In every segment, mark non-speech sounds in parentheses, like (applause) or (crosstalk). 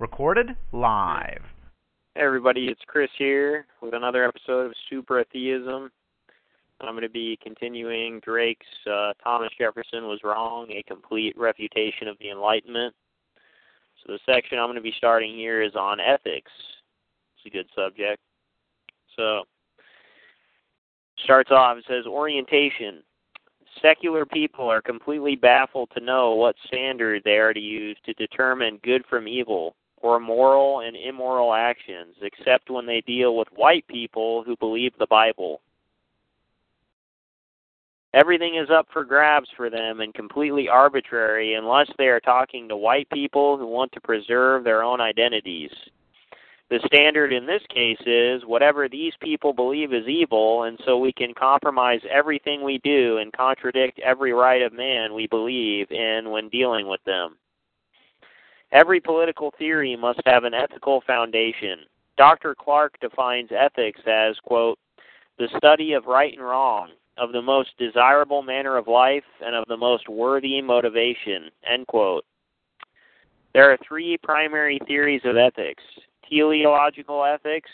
Recorded live. Hey everybody, it's Chris here with another episode of Super Atheism. I'm going to be continuing Drake's uh, Thomas Jefferson was wrong, a complete refutation of the Enlightenment. So the section I'm going to be starting here is on ethics. It's a good subject. So starts off, it says orientation. Secular people are completely baffled to know what standard they are to use to determine good from evil or moral and immoral actions, except when they deal with white people who believe the Bible. Everything is up for grabs for them and completely arbitrary unless they are talking to white people who want to preserve their own identities. The standard in this case is whatever these people believe is evil, and so we can compromise everything we do and contradict every right of man we believe in when dealing with them. Every political theory must have an ethical foundation. Dr. Clark defines ethics as, quote, the study of right and wrong, of the most desirable manner of life, and of the most worthy motivation, end quote. There are three primary theories of ethics teleological ethics,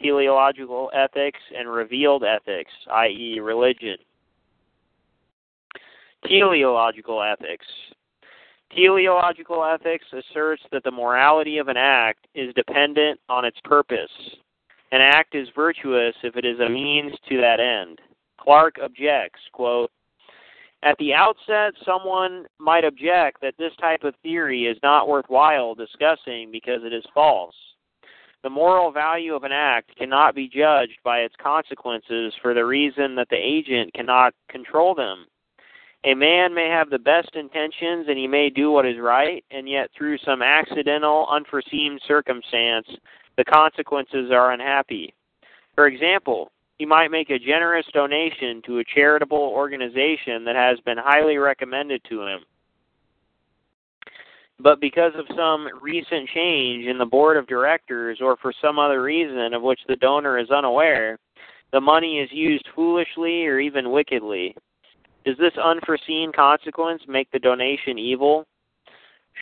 teleological ethics, and revealed ethics, i.e., religion. Teleological ethics. Teleological ethics asserts that the morality of an act is dependent on its purpose. An act is virtuous if it is a means to that end. Clark objects, quote, at the outset, someone might object that this type of theory is not worthwhile discussing because it is false. The moral value of an act cannot be judged by its consequences for the reason that the agent cannot control them. A man may have the best intentions and he may do what is right, and yet through some accidental, unforeseen circumstance, the consequences are unhappy. For example, he might make a generous donation to a charitable organization that has been highly recommended to him. But because of some recent change in the board of directors or for some other reason of which the donor is unaware, the money is used foolishly or even wickedly. Does this unforeseen consequence make the donation evil?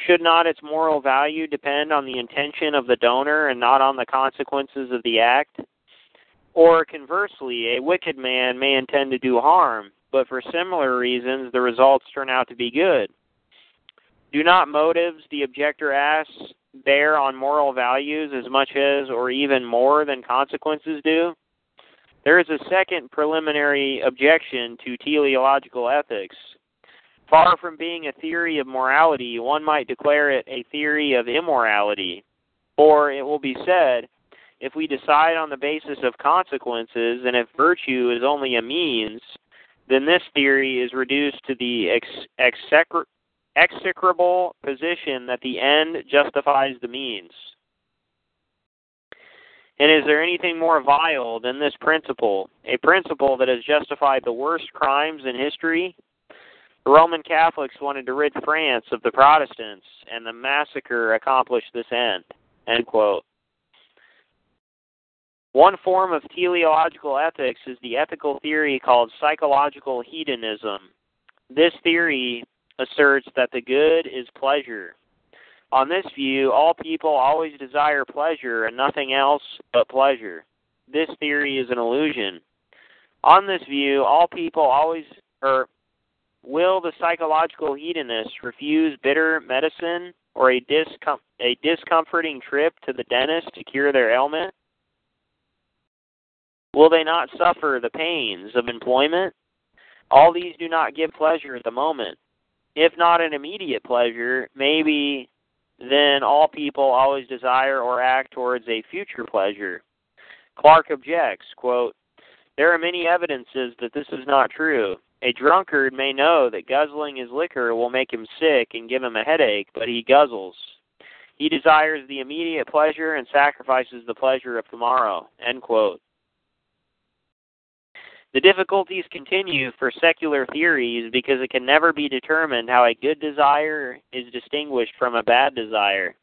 Should not its moral value depend on the intention of the donor and not on the consequences of the act? Or conversely, a wicked man may intend to do harm, but for similar reasons the results turn out to be good. Do not motives, the objector asks, bear on moral values as much as or even more than consequences do? There is a second preliminary objection to teleological ethics. Far from being a theory of morality, one might declare it a theory of immorality. For it will be said, if we decide on the basis of consequences and if virtue is only a means, then this theory is reduced to the ex- execrable position that the end justifies the means. And is there anything more vile than this principle, a principle that has justified the worst crimes in history? The Roman Catholics wanted to rid France of the Protestants, and the massacre accomplished this end. End quote. One form of teleological ethics is the ethical theory called psychological hedonism. This theory asserts that the good is pleasure. On this view, all people always desire pleasure and nothing else but pleasure. This theory is an illusion. On this view, all people always or will the psychological hedonist refuse bitter medicine or a, discom- a discomforting trip to the dentist to cure their ailment? Will they not suffer the pains of employment? All these do not give pleasure at the moment. If not an immediate pleasure, maybe then all people always desire or act towards a future pleasure. Clark objects, quote, There are many evidences that this is not true. A drunkard may know that guzzling his liquor will make him sick and give him a headache, but he guzzles. He desires the immediate pleasure and sacrifices the pleasure of tomorrow. End quote. The difficulties continue for secular theories because it can never be determined how a good desire is distinguished from a bad desire.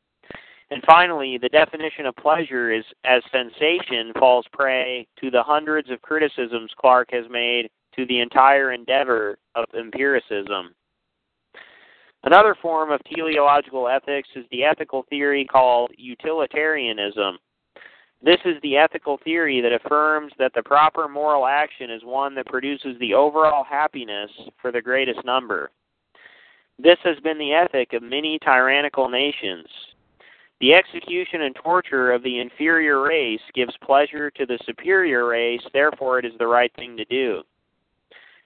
And finally, the definition of pleasure is as sensation falls prey to the hundreds of criticisms Clark has made to the entire endeavor of empiricism. Another form of teleological ethics is the ethical theory called utilitarianism. This is the ethical theory that affirms that the proper moral action is one that produces the overall happiness for the greatest number. This has been the ethic of many tyrannical nations. The execution and torture of the inferior race gives pleasure to the superior race, therefore, it is the right thing to do.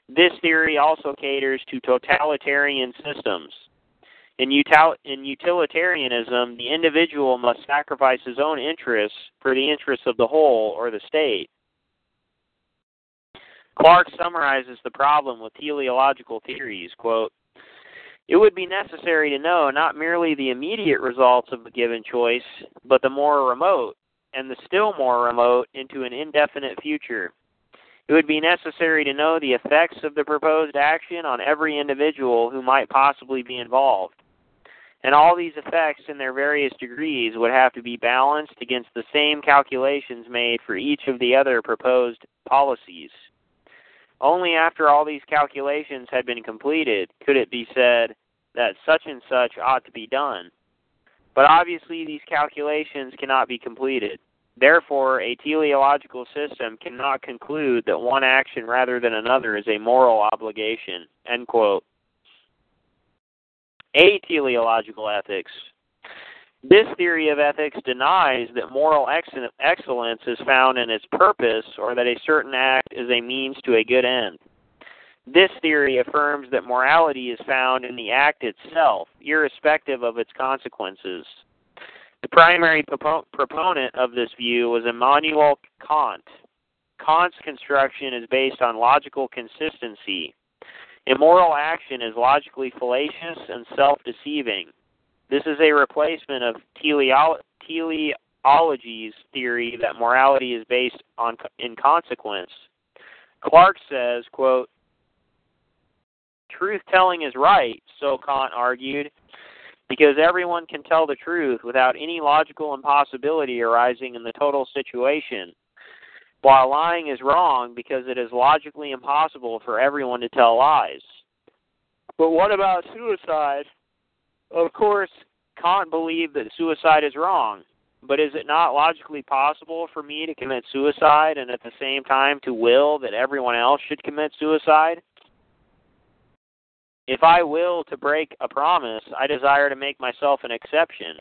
This theory also caters to totalitarian systems. In, util- in utilitarianism, the individual must sacrifice his own interests for the interests of the whole or the state. Clark summarizes the problem with teleological theories, quote, it would be necessary to know not merely the immediate results of a given choice, but the more remote, and the still more remote into an indefinite future. It would be necessary to know the effects of the proposed action on every individual who might possibly be involved. And all these effects in their various degrees would have to be balanced against the same calculations made for each of the other proposed policies. Only after all these calculations had been completed could it be said that such and such ought to be done. But obviously, these calculations cannot be completed. Therefore, a teleological system cannot conclude that one action rather than another is a moral obligation. End quote. A teleological ethics. This theory of ethics denies that moral excellence is found in its purpose or that a certain act is a means to a good end. This theory affirms that morality is found in the act itself, irrespective of its consequences. The primary proponent of this view was Immanuel Kant. Kant's construction is based on logical consistency. Immoral action is logically fallacious and self deceiving. This is a replacement of teleology's theory that morality is based on in consequence. Clark says, quote, Truth telling is right, so Kant argued, because everyone can tell the truth without any logical impossibility arising in the total situation, while lying is wrong because it is logically impossible for everyone to tell lies. But what about suicide? Of course, Kant believed that suicide is wrong, but is it not logically possible for me to commit suicide and at the same time to will that everyone else should commit suicide? If I will to break a promise, I desire to make myself an exception.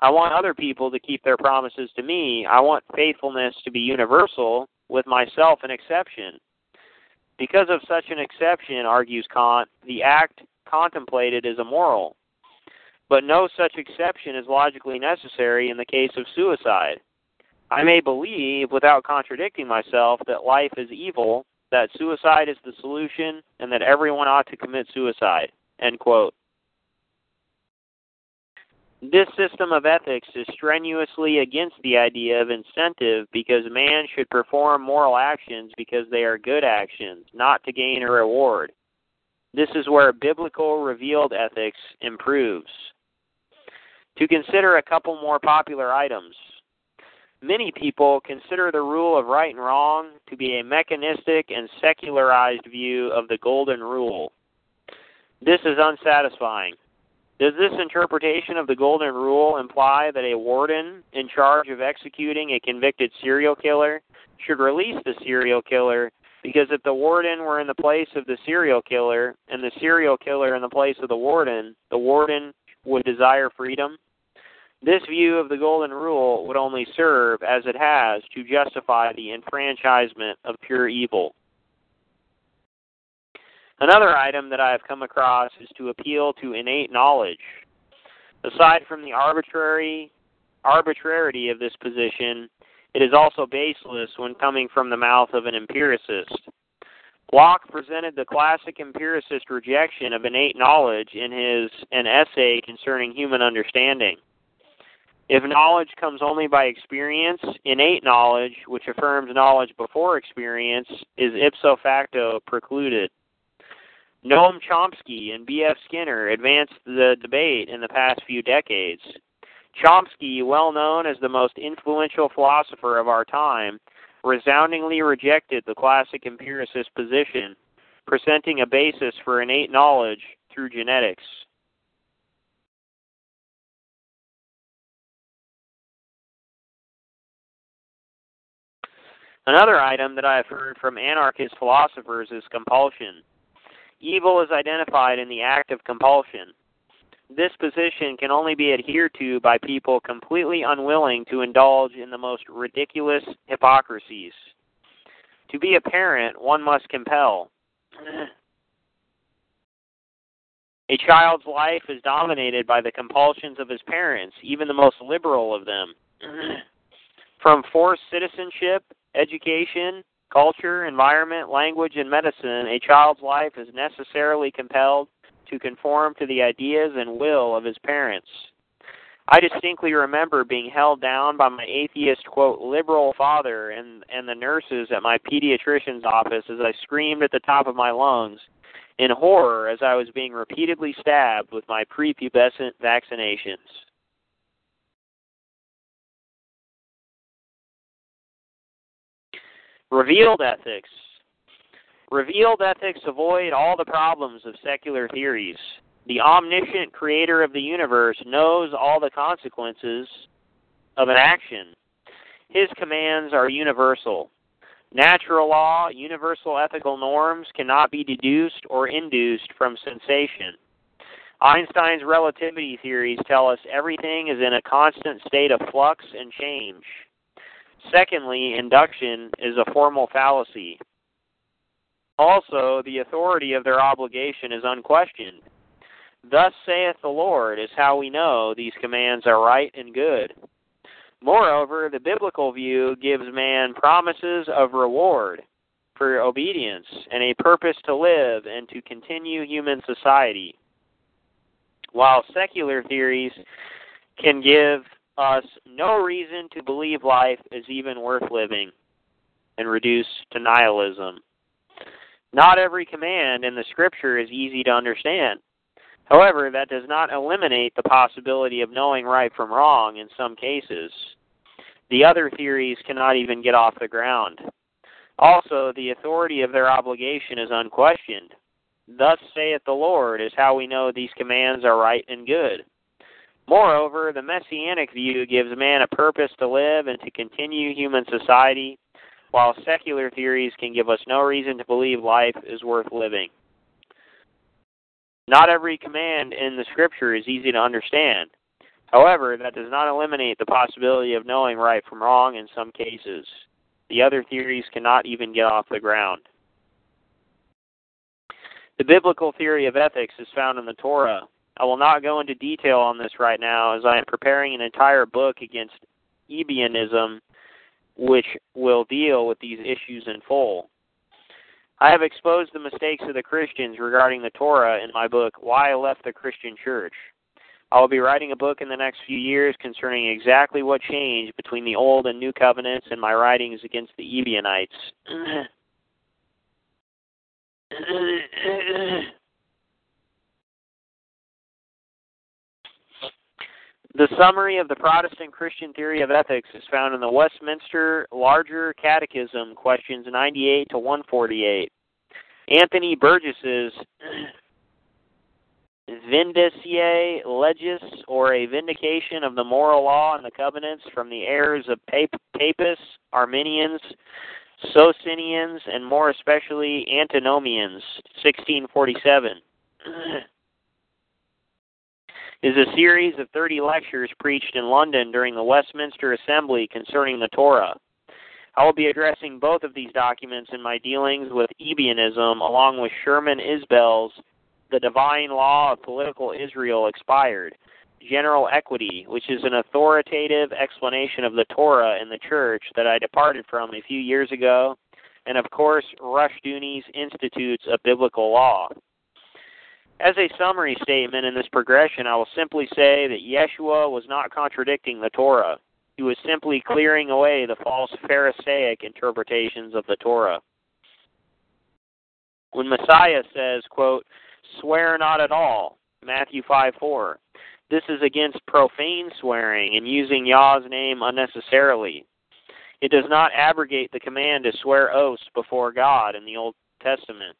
I want other people to keep their promises to me. I want faithfulness to be universal, with myself an exception. Because of such an exception, argues Kant, the act contemplated is immoral. But no such exception is logically necessary in the case of suicide. I may believe, without contradicting myself, that life is evil, that suicide is the solution, and that everyone ought to commit suicide. End quote. This system of ethics is strenuously against the idea of incentive because man should perform moral actions because they are good actions, not to gain a reward. This is where biblical revealed ethics improves. To consider a couple more popular items. Many people consider the rule of right and wrong to be a mechanistic and secularized view of the Golden Rule. This is unsatisfying. Does this interpretation of the Golden Rule imply that a warden in charge of executing a convicted serial killer should release the serial killer because if the warden were in the place of the serial killer and the serial killer in the place of the warden, the warden would desire freedom? This view of the Golden Rule would only serve, as it has, to justify the enfranchisement of pure evil. Another item that I have come across is to appeal to innate knowledge. Aside from the arbitrary arbitrarity of this position, it is also baseless when coming from the mouth of an empiricist. Locke presented the classic empiricist rejection of innate knowledge in his An Essay Concerning Human Understanding. If knowledge comes only by experience, innate knowledge, which affirms knowledge before experience, is ipso facto precluded. Noam Chomsky and B.F. Skinner advanced the debate in the past few decades. Chomsky, well known as the most influential philosopher of our time, resoundingly rejected the classic empiricist position, presenting a basis for innate knowledge through genetics. Another item that I have heard from anarchist philosophers is compulsion. Evil is identified in the act of compulsion. This position can only be adhered to by people completely unwilling to indulge in the most ridiculous hypocrisies. To be a parent, one must compel. A child's life is dominated by the compulsions of his parents, even the most liberal of them. (clears throat) From forced citizenship, education, culture, environment, language, and medicine, a child's life is necessarily compelled to conform to the ideas and will of his parents. I distinctly remember being held down by my atheist, quote, liberal father and, and the nurses at my pediatrician's office as I screamed at the top of my lungs in horror as I was being repeatedly stabbed with my prepubescent vaccinations. Revealed ethics. Revealed ethics avoid all the problems of secular theories. The omniscient creator of the universe knows all the consequences of an action. His commands are universal. Natural law, universal ethical norms cannot be deduced or induced from sensation. Einstein's relativity theories tell us everything is in a constant state of flux and change. Secondly, induction is a formal fallacy. Also, the authority of their obligation is unquestioned. Thus saith the Lord is how we know these commands are right and good. Moreover, the biblical view gives man promises of reward for obedience and a purpose to live and to continue human society. While secular theories can give us no reason to believe life is even worth living and reduce to nihilism. Not every command in the scripture is easy to understand. However, that does not eliminate the possibility of knowing right from wrong in some cases. The other theories cannot even get off the ground. Also, the authority of their obligation is unquestioned. Thus saith the Lord is how we know these commands are right and good. Moreover, the messianic view gives man a purpose to live and to continue human society, while secular theories can give us no reason to believe life is worth living. Not every command in the scripture is easy to understand. However, that does not eliminate the possibility of knowing right from wrong in some cases. The other theories cannot even get off the ground. The biblical theory of ethics is found in the Torah, I will not go into detail on this right now as I am preparing an entire book against Ebionism, which will deal with these issues in full. I have exposed the mistakes of the Christians regarding the Torah in my book, Why I Left the Christian Church. I will be writing a book in the next few years concerning exactly what changed between the Old and New Covenants and my writings against the Ebionites. (clears throat) The summary of the Protestant Christian theory of ethics is found in the Westminster Larger Catechism, questions 98 to 148. Anthony Burgess's Vindiciae Legis, or a vindication of the moral law and the covenants from the errors of Pap- Papists, Arminians, Socinians, and more especially Antinomians, 1647. (clears throat) is a series of 30 lectures preached in London during the Westminster Assembly concerning the Torah. I will be addressing both of these documents in my dealings with Ebionism, along with Sherman Isbell's The Divine Law of Political Israel Expired, General Equity, which is an authoritative explanation of the Torah in the Church that I departed from a few years ago, and of course, Rushdoony's Institutes of Biblical Law. As a summary statement in this progression, I will simply say that Yeshua was not contradicting the Torah. He was simply clearing away the false Pharisaic interpretations of the Torah. When Messiah says, quote, swear not at all, Matthew 5 4, this is against profane swearing and using Yah's name unnecessarily. It does not abrogate the command to swear oaths before God in the Old Testament.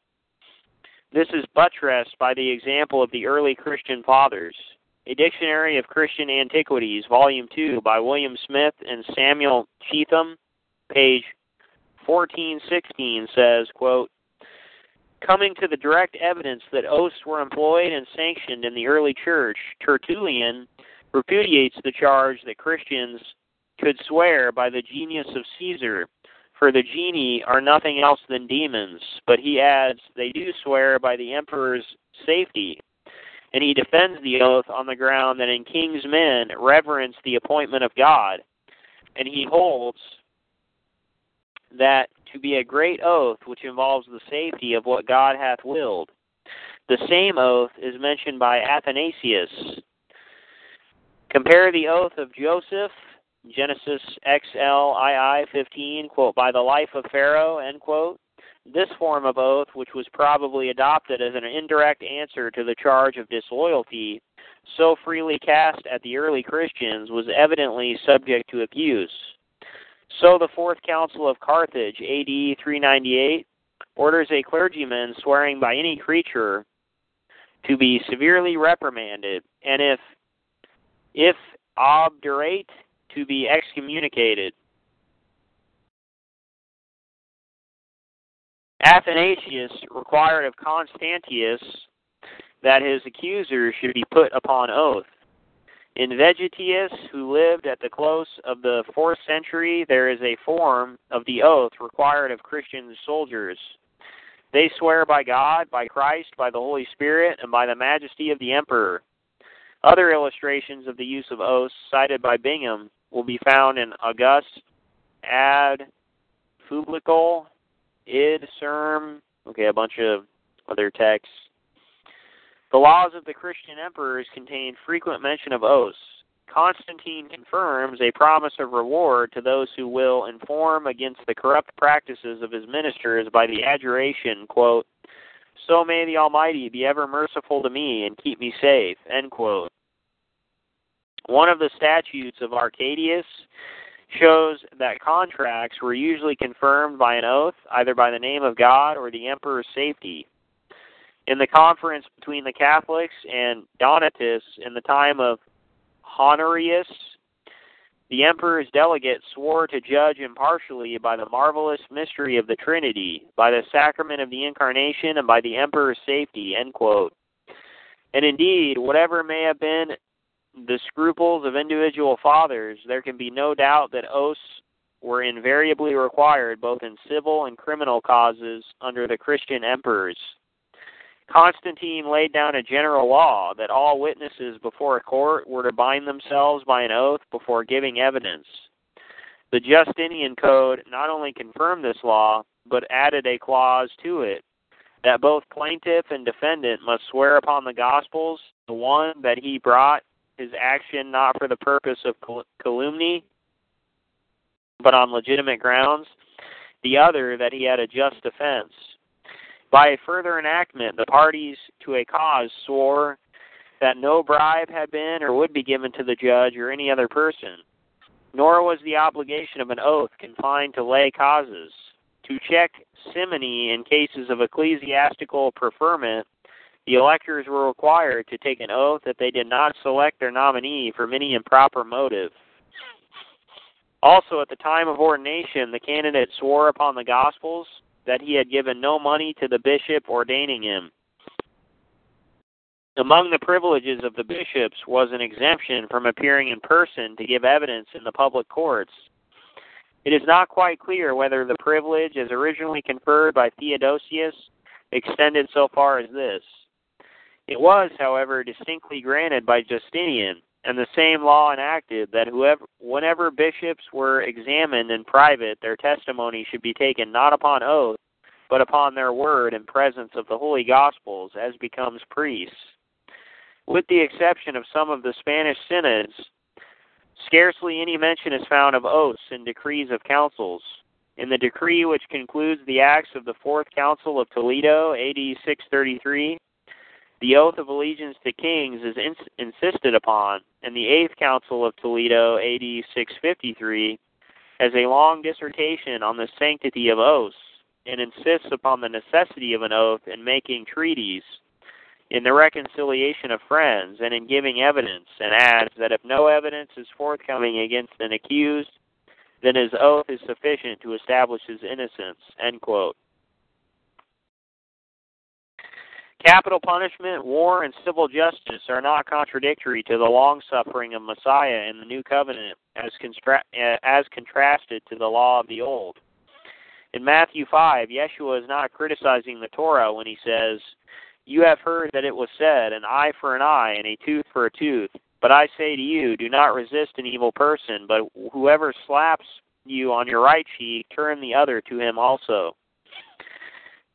This is buttressed by the example of the early Christian fathers. A Dictionary of Christian Antiquities, Volume 2, by William Smith and Samuel Cheetham, page 1416, says, quote, Coming to the direct evidence that oaths were employed and sanctioned in the early church, Tertullian repudiates the charge that Christians could swear by the genius of Caesar for the genii are nothing else than demons. But he adds, they do swear by the emperor's safety. And he defends the oath on the ground that in king's men reverence the appointment of God. And he holds that to be a great oath which involves the safety of what God hath willed. The same oath is mentioned by Athanasius. Compare the oath of Joseph Genesis XLII 15, quote, by the life of Pharaoh, end quote. This form of oath, which was probably adopted as an indirect answer to the charge of disloyalty, so freely cast at the early Christians, was evidently subject to abuse. So the Fourth Council of Carthage, AD 398, orders a clergyman swearing by any creature to be severely reprimanded, and if if obdurate, to be excommunicated. Athanasius required of Constantius that his accusers should be put upon oath. In Vegetius, who lived at the close of the fourth century, there is a form of the oath required of Christian soldiers. They swear by God, by Christ, by the Holy Spirit, and by the majesty of the emperor. Other illustrations of the use of oaths cited by Bingham will be found in August, Ad Publical, Id Serm, okay, a bunch of other texts. The laws of the Christian emperors contain frequent mention of oaths. Constantine confirms a promise of reward to those who will inform against the corrupt practices of his ministers by the adjuration, quote, So may the Almighty be ever merciful to me and keep me safe, end quote. One of the statutes of Arcadius shows that contracts were usually confirmed by an oath, either by the name of God or the emperor's safety. In the conference between the Catholics and Donatus in the time of Honorius, the emperor's delegates swore to judge impartially by the marvelous mystery of the Trinity, by the sacrament of the Incarnation, and by the emperor's safety. End quote. And indeed, whatever may have been the scruples of individual fathers, there can be no doubt that oaths were invariably required both in civil and criminal causes under the Christian emperors. Constantine laid down a general law that all witnesses before a court were to bind themselves by an oath before giving evidence. The Justinian Code not only confirmed this law, but added a clause to it that both plaintiff and defendant must swear upon the Gospels, the one that he brought his action not for the purpose of calumny, but on legitimate grounds, the other that he had a just defense. By a further enactment, the parties to a cause swore that no bribe had been or would be given to the judge or any other person, nor was the obligation of an oath confined to lay causes. To check simony in cases of ecclesiastical preferment, the electors were required to take an oath that they did not select their nominee from any improper motive. Also, at the time of ordination, the candidate swore upon the Gospels that he had given no money to the bishop ordaining him. Among the privileges of the bishops was an exemption from appearing in person to give evidence in the public courts. It is not quite clear whether the privilege, as originally conferred by Theodosius, extended so far as this. It was, however, distinctly granted by Justinian, and the same law enacted that whoever whenever bishops were examined in private their testimony should be taken not upon oath but upon their word in presence of the holy gospels as becomes priests. With the exception of some of the spanish synods scarcely any mention is found of oaths in decrees of councils. In the decree which concludes the acts of the fourth council of toledo ad 633 the oath of allegiance to kings is ins- insisted upon, and the Eighth Council of Toledo, AD 653, has a long dissertation on the sanctity of oaths and insists upon the necessity of an oath in making treaties, in the reconciliation of friends, and in giving evidence, and adds that if no evidence is forthcoming against an accused, then his oath is sufficient to establish his innocence. End quote. Capital punishment, war, and civil justice are not contradictory to the long suffering of Messiah in the New Covenant as, constra- uh, as contrasted to the law of the Old. In Matthew 5, Yeshua is not criticizing the Torah when he says, You have heard that it was said, an eye for an eye and a tooth for a tooth. But I say to you, do not resist an evil person, but whoever slaps you on your right cheek, turn the other to him also.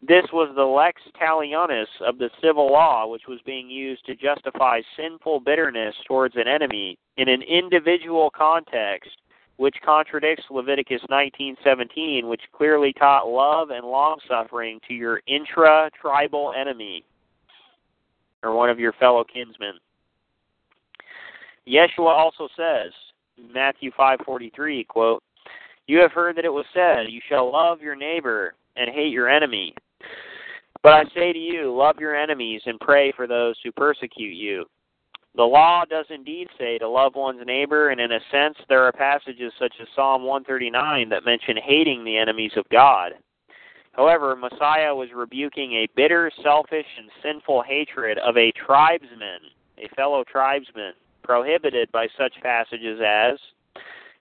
This was the lex talionis of the civil law, which was being used to justify sinful bitterness towards an enemy in an individual context, which contradicts Leviticus 19:17, which clearly taught love and long-suffering to your intra-tribal enemy or one of your fellow kinsmen. Yeshua also says, Matthew 5:43, quote, "You have heard that it was said, you shall love your neighbor and hate your enemy." But I say to you, love your enemies and pray for those who persecute you. The law does indeed say to love one's neighbor, and in a sense, there are passages such as Psalm 139 that mention hating the enemies of God. However, Messiah was rebuking a bitter, selfish, and sinful hatred of a tribesman, a fellow tribesman, prohibited by such passages as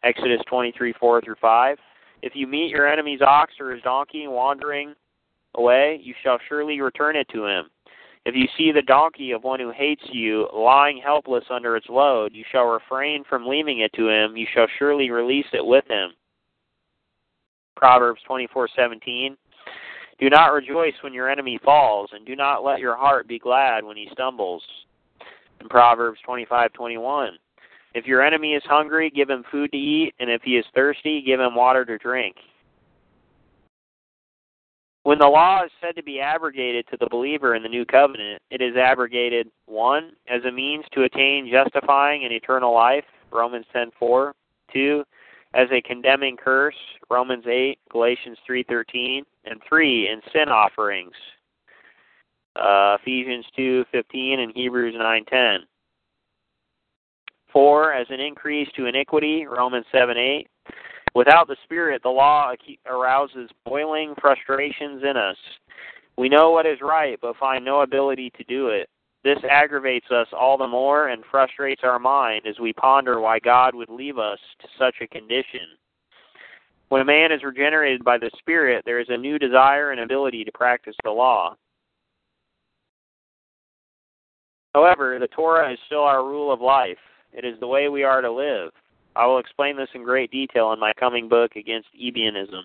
Exodus 23 4 through 5. If you meet your enemy's ox or his donkey wandering away, you shall surely return it to him. If you see the donkey of one who hates you lying helpless under its load, you shall refrain from leaving it to him. You shall surely release it with him. Proverbs 24:17. Do not rejoice when your enemy falls, and do not let your heart be glad when he stumbles. Proverbs 25:21. If your enemy is hungry, give him food to eat, and if he is thirsty, give him water to drink. When the law is said to be abrogated to the believer in the new covenant, it is abrogated one as a means to attain justifying and eternal life, Romans 10:4, two as a condemning curse, Romans 8, Galatians 3:13, and three in sin offerings, uh, Ephesians 2:15 and Hebrews 9:10. Four as an increase to iniquity, Romans 7:8, Without the Spirit, the law arouses boiling frustrations in us. We know what is right, but find no ability to do it. This aggravates us all the more and frustrates our mind as we ponder why God would leave us to such a condition. When a man is regenerated by the Spirit, there is a new desire and ability to practice the law. However, the Torah is still our rule of life. It is the way we are to live. I will explain this in great detail in my coming book against Ebionism.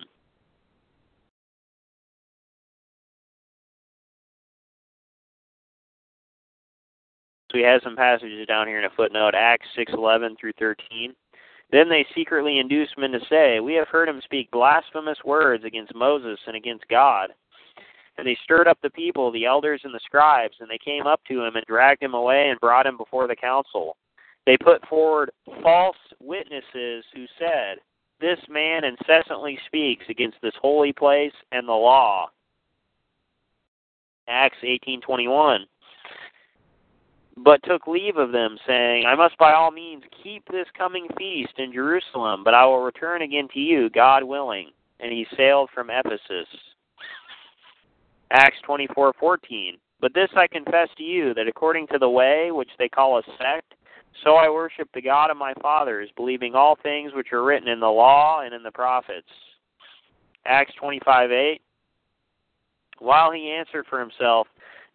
So we have some passages down here in a footnote, Acts 6:11 through 13. Then they secretly induced men to say, We have heard him speak blasphemous words against Moses and against God. And they stirred up the people, the elders and the scribes, and they came up to him and dragged him away and brought him before the council. They put forward false witnesses who said, This man incessantly speaks against this holy place and the law. Acts 18:21 but took leave of them saying I must by all means keep this coming feast in Jerusalem but I will return again to you God willing and he sailed from Ephesus. Acts 24:14 But this I confess to you that according to the way which they call a sect so I worship the God of my fathers, believing all things which are written in the law and in the prophets. Acts 25 8. While he answered for himself,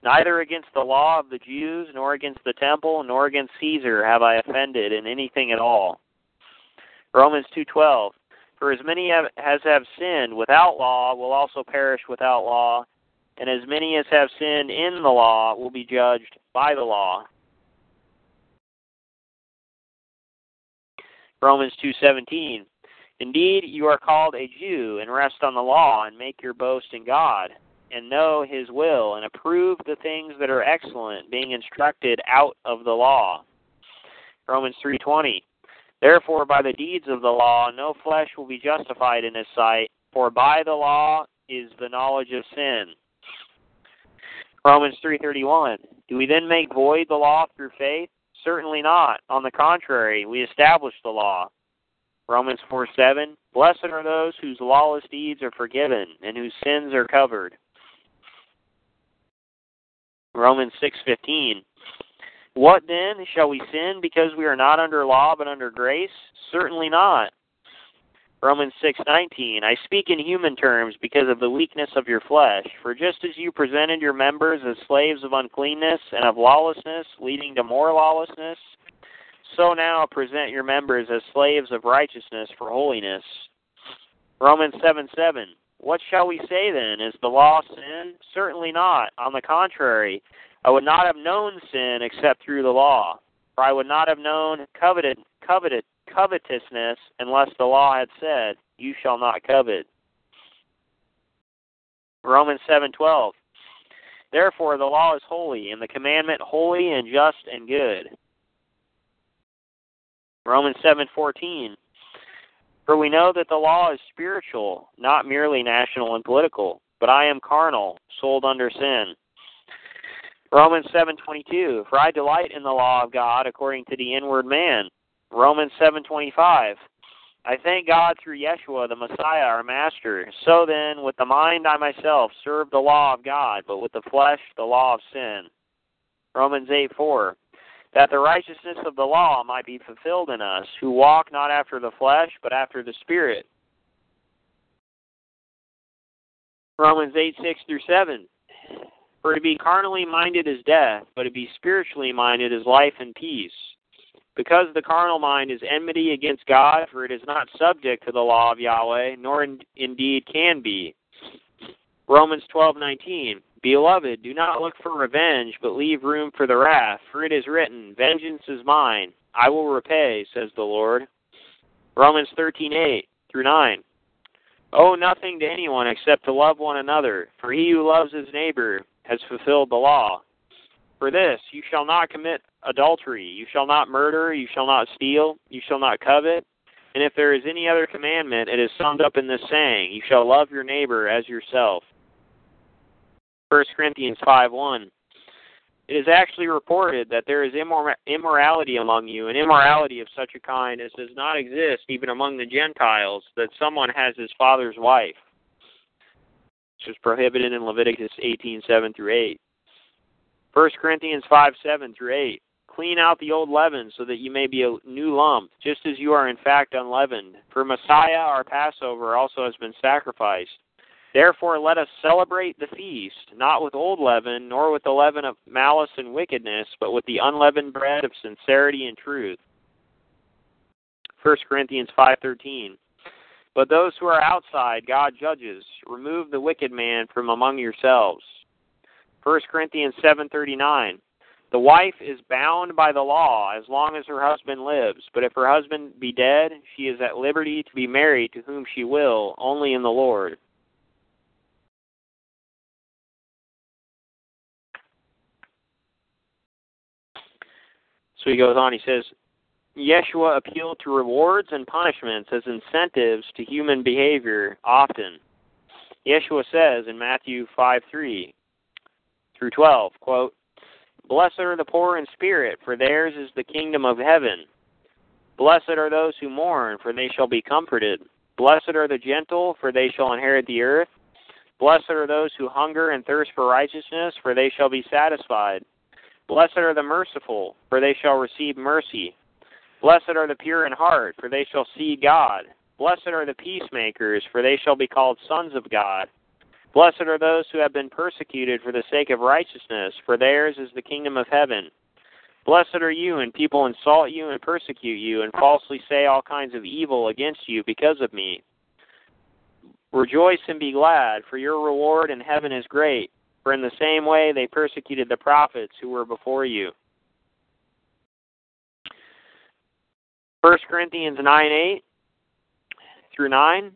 Neither against the law of the Jews, nor against the temple, nor against Caesar have I offended in anything at all. Romans 2:12 For as many as have sinned without law will also perish without law, and as many as have sinned in the law will be judged by the law. Romans 2:17 Indeed, you are called a Jew and rest on the law and make your boast in God and know his will and approve the things that are excellent being instructed out of the law. Romans 3:20 Therefore by the deeds of the law no flesh will be justified in his sight for by the law is the knowledge of sin. Romans 3:31 Do we then make void the law through faith? Certainly not. On the contrary, we establish the law. Romans 4 7 Blessed are those whose lawless deeds are forgiven and whose sins are covered. Romans 6:15 What then shall we sin because we are not under law but under grace? Certainly not. Romans 6:19 I speak in human terms because of the weakness of your flesh for just as you presented your members as slaves of uncleanness and of lawlessness leading to more lawlessness so now present your members as slaves of righteousness for holiness. Romans 7 7. What shall we say then? Is the law sin? Certainly not. On the contrary, I would not have known sin except through the law. For I would not have known coveted, coveted, covetousness unless the law had said, You shall not covet. Romans 7:12 Therefore the law is holy and the commandment holy and just and good. Romans 7:14 For we know that the law is spiritual, not merely national and political, but I am carnal, sold under sin. Romans 7:22 For I delight in the law of God according to the inward man. Romans 7:25 I thank God through Yeshua the Messiah our master. So then with the mind I myself serve the law of God, but with the flesh the law of sin. Romans 8:4 that the righteousness of the law might be fulfilled in us, who walk not after the flesh, but after the Spirit. Romans 8, 6 through 7. For to be carnally minded is death, but to be spiritually minded is life and peace. Because the carnal mind is enmity against God, for it is not subject to the law of Yahweh, nor in, indeed can be. Romans 12:19 Beloved, do not look for revenge, but leave room for the wrath, for it is written, Vengeance is mine, I will repay, says the Lord. Romans 13:8 through 9. Owe nothing to anyone except to love one another, for he who loves his neighbor has fulfilled the law. For this, you shall not commit adultery, you shall not murder, you shall not steal, you shall not covet. And if there is any other commandment, it is summed up in this saying, You shall love your neighbor as yourself. 1 Corinthians 5 1. It is actually reported that there is immor- immorality among you, and immorality of such a kind as does not exist even among the Gentiles, that someone has his father's wife. which is prohibited in Leviticus 18 7 through 8. 1 Corinthians 5 7 through 8. Clean out the old leaven so that you may be a new lump, just as you are in fact unleavened. For Messiah, our Passover, also has been sacrificed. Therefore, let us celebrate the feast, not with old leaven, nor with the leaven of malice and wickedness, but with the unleavened bread of sincerity and truth. 1 Corinthians 5:13. But those who are outside, God judges. Remove the wicked man from among yourselves. 1 Corinthians 7:39. The wife is bound by the law as long as her husband lives, but if her husband be dead, she is at liberty to be married to whom she will, only in the Lord. So he goes on, he says, Yeshua appealed to rewards and punishments as incentives to human behavior often. Yeshua says in Matthew 5 3 through 12, quote, Blessed are the poor in spirit, for theirs is the kingdom of heaven. Blessed are those who mourn, for they shall be comforted. Blessed are the gentle, for they shall inherit the earth. Blessed are those who hunger and thirst for righteousness, for they shall be satisfied. Blessed are the merciful, for they shall receive mercy. Blessed are the pure in heart, for they shall see God. Blessed are the peacemakers, for they shall be called sons of God. Blessed are those who have been persecuted for the sake of righteousness, for theirs is the kingdom of heaven. Blessed are you when people insult you and persecute you and falsely say all kinds of evil against you because of me. Rejoice and be glad, for your reward in heaven is great, for in the same way they persecuted the prophets who were before you. 1 Corinthians 9 8 through 9.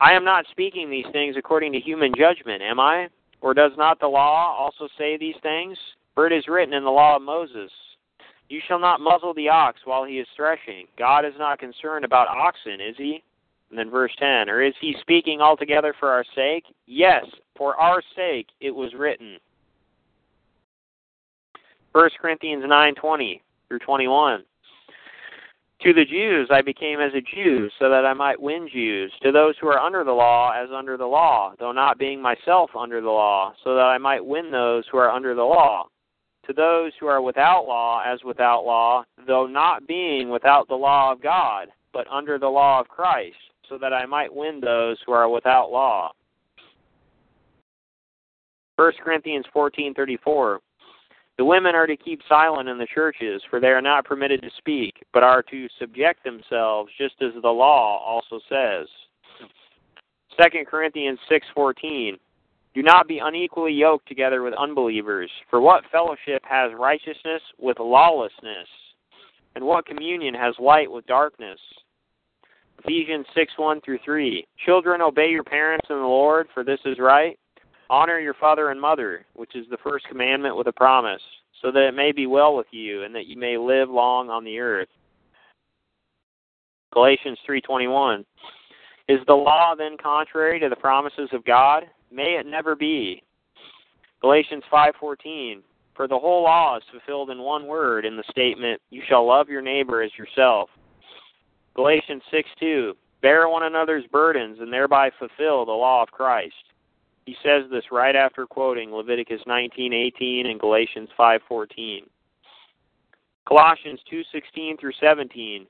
I am not speaking these things according to human judgment, am I? Or does not the law also say these things? For it is written in the law of Moses, You shall not muzzle the ox while he is threshing. God is not concerned about oxen, is he? And then verse 10 Or is he speaking altogether for our sake? Yes, for our sake it was written. 1 Corinthians 9:20 through 21 To the Jews I became as a Jew so that I might win Jews to those who are under the law as under the law though not being myself under the law so that I might win those who are under the law to those who are without law as without law though not being without the law of God but under the law of Christ so that I might win those who are without law. 1 Corinthians 14:34 The women are to keep silent in the churches, for they are not permitted to speak, but are to subject themselves, just as the law also says. 2 Corinthians 6:14 Do not be unequally yoked together with unbelievers, for what fellowship has righteousness with lawlessness? And what communion has light with darkness? Ephesians 6 1 through 3. Children, obey your parents in the Lord, for this is right. Honor your father and mother, which is the first commandment with a promise, so that it may be well with you and that you may live long on the earth. Galatians 3:21 Is the law then contrary to the promises of God? May it never be. Galatians 5:14 For the whole law is fulfilled in one word in the statement, you shall love your neighbor as yourself. Galatians 6:2 Bear one another's burdens and thereby fulfill the law of Christ. He says this right after quoting Leviticus 19:18 and Galatians 5:14. Colossians 2:16 through 17.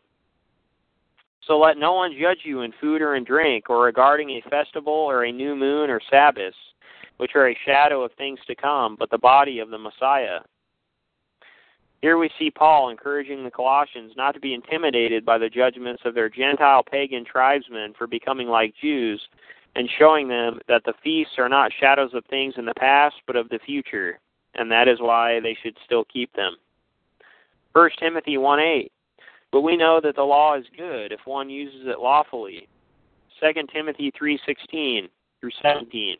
So let no one judge you in food or in drink, or regarding a festival or a new moon or Sabbath, which are a shadow of things to come, but the body of the Messiah. Here we see Paul encouraging the Colossians not to be intimidated by the judgments of their Gentile pagan tribesmen for becoming like Jews, and showing them that the feasts are not shadows of things in the past, but of the future, and that is why they should still keep them. 1 Timothy 1 8. But we know that the law is good if one uses it lawfully. 2 Timothy 3:16 through 17.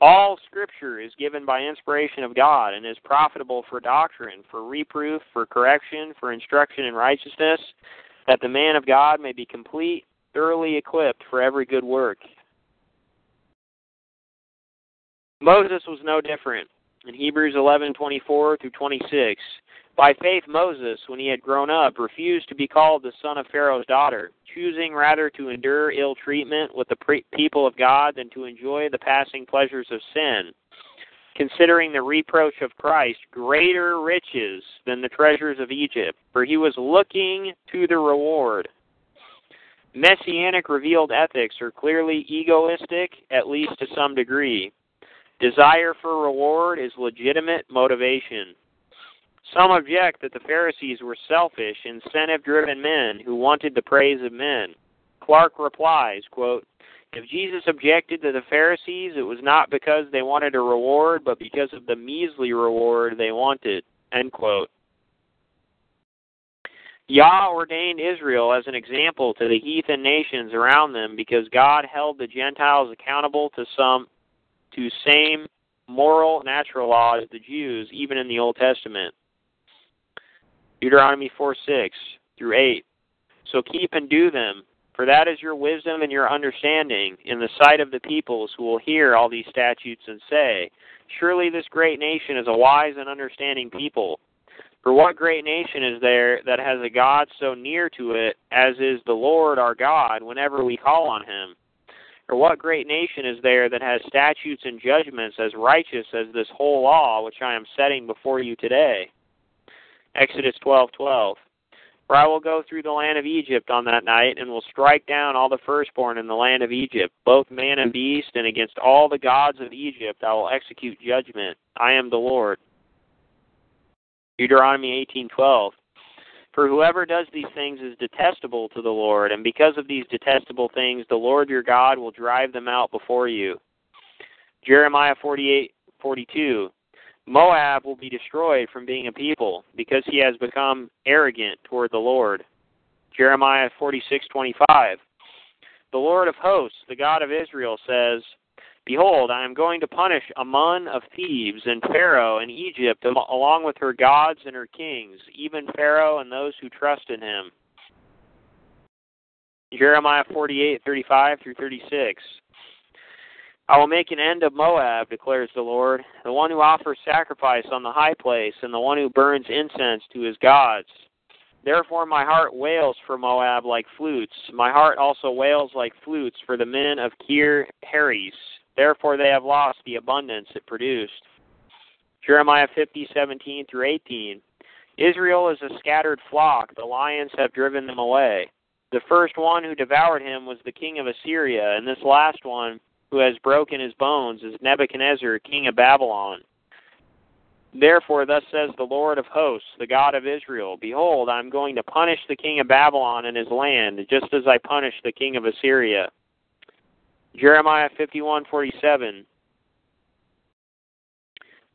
All scripture is given by inspiration of God and is profitable for doctrine, for reproof, for correction, for instruction in righteousness, that the man of God may be complete, thoroughly equipped for every good work. Moses was no different. In Hebrews 11:24 through 26, by faith Moses, when he had grown up, refused to be called the son of Pharaoh's daughter, choosing rather to endure ill treatment with the pre- people of God than to enjoy the passing pleasures of sin, considering the reproach of Christ greater riches than the treasures of Egypt, for he was looking to the reward. Messianic revealed ethics are clearly egoistic, at least to some degree. Desire for reward is legitimate motivation. Some object that the Pharisees were selfish, incentive driven men who wanted the praise of men. Clark replies, quote, If Jesus objected to the Pharisees, it was not because they wanted a reward, but because of the measly reward they wanted. End quote. Yah ordained Israel as an example to the heathen nations around them because God held the Gentiles accountable to some to same moral natural law as the Jews, even in the Old Testament. Deuteronomy 4 6 through 8. So keep and do them, for that is your wisdom and your understanding in the sight of the peoples who will hear all these statutes and say, Surely this great nation is a wise and understanding people. For what great nation is there that has a God so near to it as is the Lord our God whenever we call on him? Or what great nation is there that has statutes and judgments as righteous as this whole law which I am setting before you today? Exodus 12:12. For I will go through the land of Egypt on that night, and will strike down all the firstborn in the land of Egypt, both man and beast, and against all the gods of Egypt I will execute judgment. I am the Lord. Deuteronomy 18:12. For whoever does these things is detestable to the Lord, and because of these detestable things, the Lord your God will drive them out before you. Jeremiah 48:42. Moab will be destroyed from being a people because he has become arrogant toward the Lord. Jeremiah 46:25. The Lord of hosts, the God of Israel says, Behold, I am going to punish Amon of Thebes and Pharaoh and Egypt along with her gods and her kings, even Pharaoh and those who trust in him. Jeremiah 48:35 through 36. I will make an end of Moab, declares the Lord, the one who offers sacrifice on the high place, and the one who burns incense to his gods. Therefore my heart wails for Moab like flutes. My heart also wails like flutes for the men of Kir Heres. Therefore they have lost the abundance it produced. Jeremiah 50:17 through 18. Israel is a scattered flock; the lions have driven them away. The first one who devoured him was the king of Assyria, and this last one who has broken his bones is Nebuchadnezzar, king of Babylon. Therefore, thus says the Lord of hosts, the God of Israel Behold, I am going to punish the king of Babylon and his land, just as I punished the king of Assyria. Jeremiah 51:47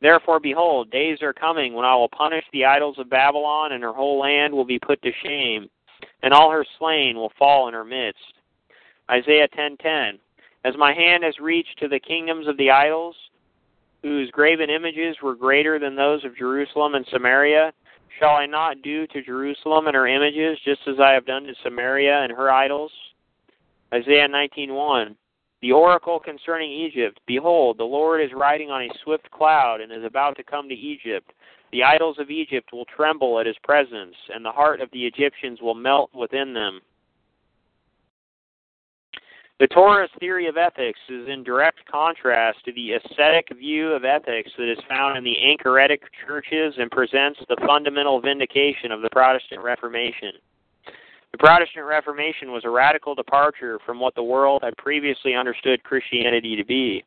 Therefore behold days are coming when I will punish the idols of Babylon and her whole land will be put to shame and all her slain will fall in her midst. Isaiah 10:10 as my hand has reached to the kingdoms of the idols, whose graven images were greater than those of Jerusalem and Samaria, shall I not do to Jerusalem and her images just as I have done to Samaria and her idols? Isaiah 19:1 The oracle concerning Egypt Behold, the Lord is riding on a swift cloud and is about to come to Egypt. The idols of Egypt will tremble at his presence, and the heart of the Egyptians will melt within them. The Torah's theory of ethics is in direct contrast to the ascetic view of ethics that is found in the Anchoretic churches and presents the fundamental vindication of the Protestant Reformation. The Protestant Reformation was a radical departure from what the world had previously understood Christianity to be.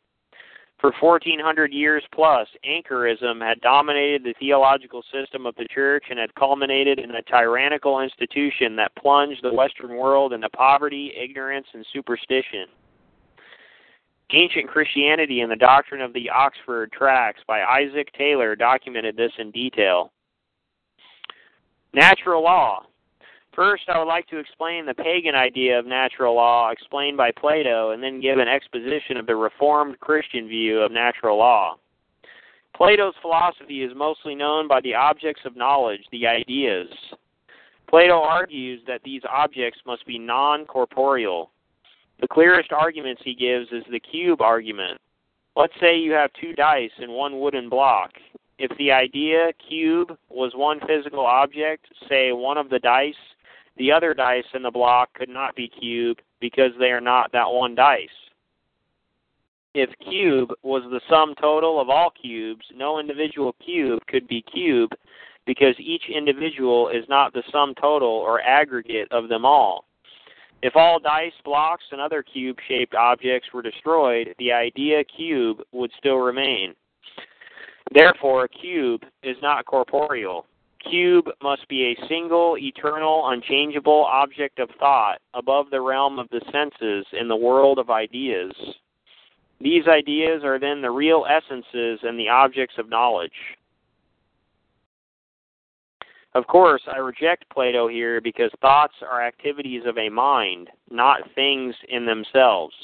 For 1400 years plus, anchorism had dominated the theological system of the church and had culminated in a tyrannical institution that plunged the Western world into poverty, ignorance, and superstition. Ancient Christianity and the Doctrine of the Oxford Tracts by Isaac Taylor documented this in detail. Natural law. First, I would like to explain the pagan idea of natural law explained by Plato and then give an exposition of the Reformed Christian view of natural law. Plato's philosophy is mostly known by the objects of knowledge, the ideas. Plato argues that these objects must be non corporeal. The clearest arguments he gives is the cube argument. Let's say you have two dice and one wooden block. If the idea cube was one physical object, say one of the dice, the other dice in the block could not be cube because they are not that one dice. If cube was the sum total of all cubes, no individual cube could be cube because each individual is not the sum total or aggregate of them all. If all dice, blocks, and other cube shaped objects were destroyed, the idea cube would still remain. Therefore, a cube is not corporeal cube must be a single, eternal, unchangeable object of thought above the realm of the senses in the world of ideas. These ideas are then the real essences and the objects of knowledge. Of course, I reject Plato here because thoughts are activities of a mind, not things in themselves.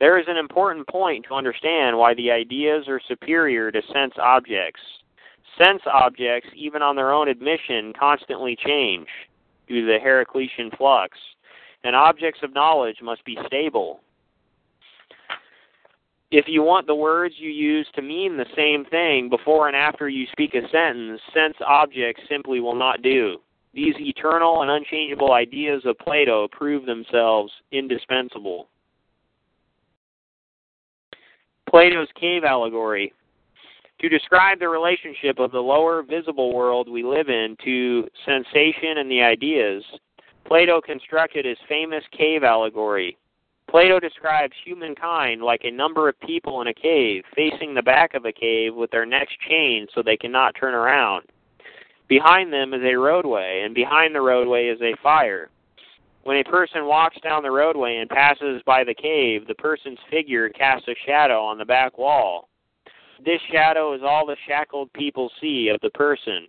There is an important point to understand why the ideas are superior to sense objects. Sense objects, even on their own admission, constantly change due to the Heraclitean flux, and objects of knowledge must be stable. If you want the words you use to mean the same thing before and after you speak a sentence, sense objects simply will not do. These eternal and unchangeable ideas of Plato prove themselves indispensable. Plato's cave allegory To describe the relationship of the lower visible world we live in to sensation and the ideas, Plato constructed his famous cave allegory. Plato describes humankind like a number of people in a cave, facing the back of a cave with their necks chained so they cannot turn around. Behind them is a roadway, and behind the roadway is a fire. When a person walks down the roadway and passes by the cave, the person's figure casts a shadow on the back wall. This shadow is all the shackled people see of the person.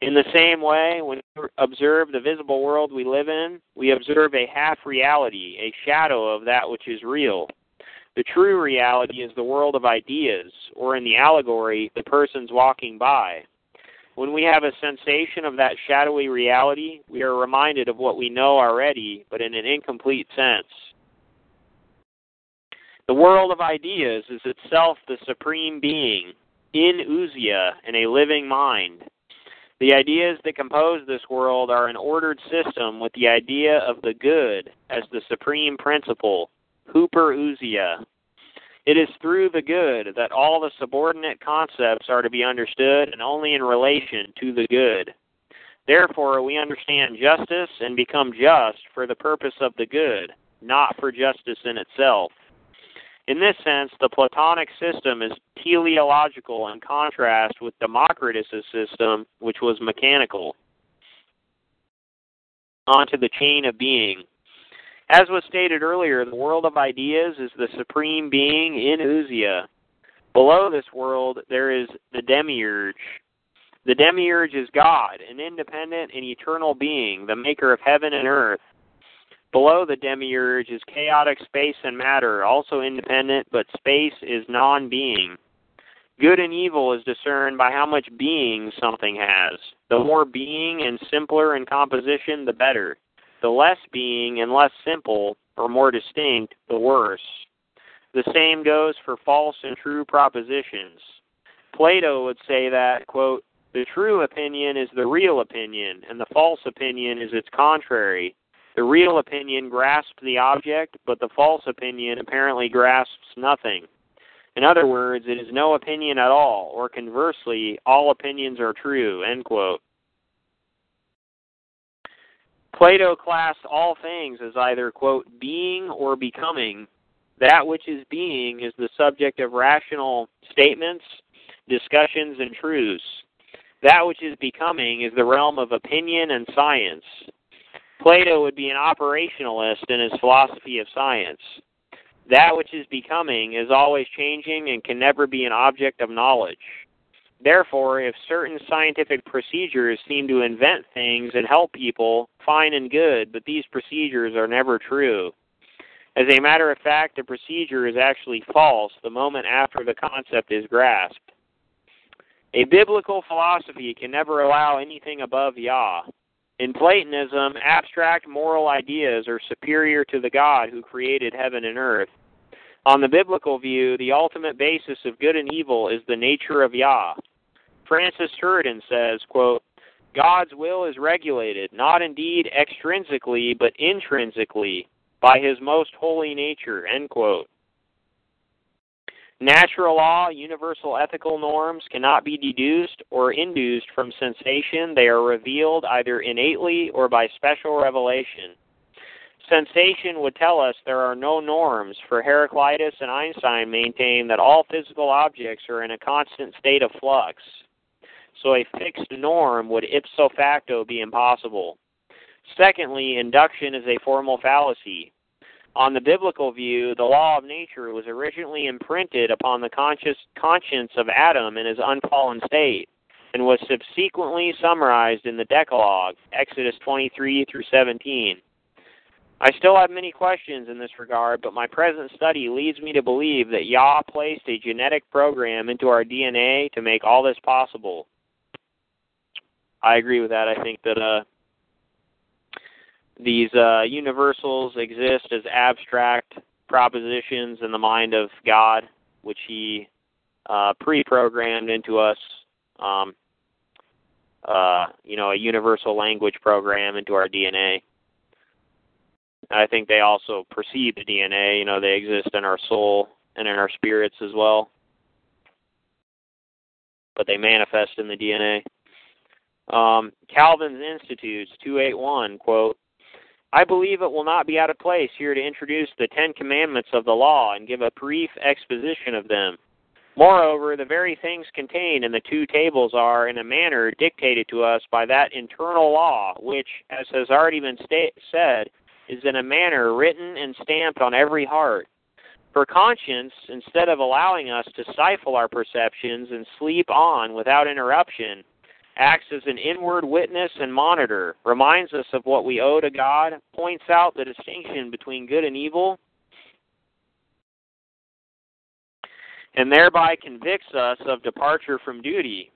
In the same way, when we observe the visible world we live in, we observe a half reality, a shadow of that which is real. The true reality is the world of ideas, or in the allegory, the persons walking by. When we have a sensation of that shadowy reality, we are reminded of what we know already, but in an incomplete sense. The world of ideas is itself the supreme being, in ousia, in a living mind. The ideas that compose this world are an ordered system with the idea of the good as the supreme principle, hooper hyperousia. It is through the good that all the subordinate concepts are to be understood and only in relation to the good. Therefore, we understand justice and become just for the purpose of the good, not for justice in itself. In this sense, the Platonic system is teleological in contrast with Democritus' system, which was mechanical. Onto the chain of being. As was stated earlier, the world of ideas is the supreme being in ousia. Below this world, there is the demiurge. The demiurge is God, an independent and eternal being, the maker of heaven and earth. Below the demiurge is chaotic space and matter, also independent, but space is non being. Good and evil is discerned by how much being something has. The more being and simpler in composition, the better. The less being and less simple, or more distinct, the worse. The same goes for false and true propositions. Plato would say that, quote, the true opinion is the real opinion, and the false opinion is its contrary. The real opinion grasps the object, but the false opinion apparently grasps nothing. In other words, it is no opinion at all, or conversely, all opinions are true. End quote. Plato classed all things as either, quote, being or becoming. That which is being is the subject of rational statements, discussions, and truths. That which is becoming is the realm of opinion and science. Plato would be an operationalist in his philosophy of science. That which is becoming is always changing and can never be an object of knowledge. Therefore, if certain scientific procedures seem to invent things and help people, fine and good, but these procedures are never true. As a matter of fact, the procedure is actually false the moment after the concept is grasped. A biblical philosophy can never allow anything above Yah. In Platonism, abstract moral ideas are superior to the God who created heaven and earth. On the biblical view, the ultimate basis of good and evil is the nature of Yah. Francis Turretin says, quote, God's will is regulated, not indeed extrinsically, but intrinsically, by his most holy nature, end quote. Natural law, universal ethical norms cannot be deduced or induced from sensation. They are revealed either innately or by special revelation. Sensation would tell us there are no norms, for Heraclitus and Einstein maintain that all physical objects are in a constant state of flux. So a fixed norm would ipso facto be impossible. Secondly, induction is a formal fallacy. On the biblical view, the law of nature was originally imprinted upon the conscious conscience of Adam in his unfallen state and was subsequently summarized in the Decalogue, Exodus 23 through 17. I still have many questions in this regard, but my present study leads me to believe that Yah placed a genetic program into our DNA to make all this possible. I agree with that. I think that uh, these uh, universals exist as abstract propositions in the mind of God, which He uh, pre-programmed into us. Um, uh, you know, a universal language program into our DNA. I think they also precede the DNA. You know, they exist in our soul and in our spirits as well. but they manifest in the DNA. Um, Calvin's Institutes 281 quote I believe it will not be out of place here to introduce the Ten Commandments of the law and give a brief exposition of them. Moreover, the very things contained in the two tables are, in a manner, dictated to us by that internal law, which, as has already been sta- said, is in a manner written and stamped on every heart. For conscience, instead of allowing us to stifle our perceptions and sleep on without interruption, acts as an inward witness and monitor, reminds us of what we owe to God, points out the distinction between good and evil, and thereby convicts us of departure from duty.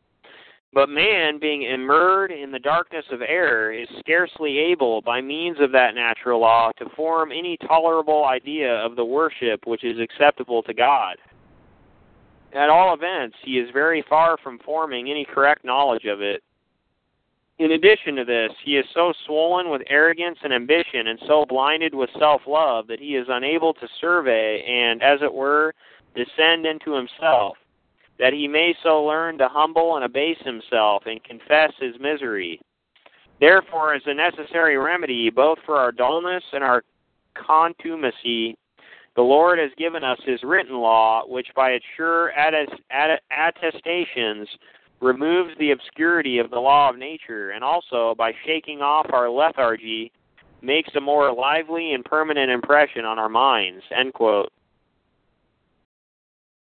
But man, being immersed in the darkness of error, is scarcely able, by means of that natural law, to form any tolerable idea of the worship which is acceptable to God. At all events, he is very far from forming any correct knowledge of it. In addition to this, he is so swollen with arrogance and ambition, and so blinded with self love, that he is unable to survey and, as it were, descend into himself, that he may so learn to humble and abase himself and confess his misery. Therefore, as a necessary remedy both for our dullness and our contumacy, the Lord has given us his written law, which by its sure attestations removes the obscurity of the law of nature, and also, by shaking off our lethargy, makes a more lively and permanent impression on our minds. End quote.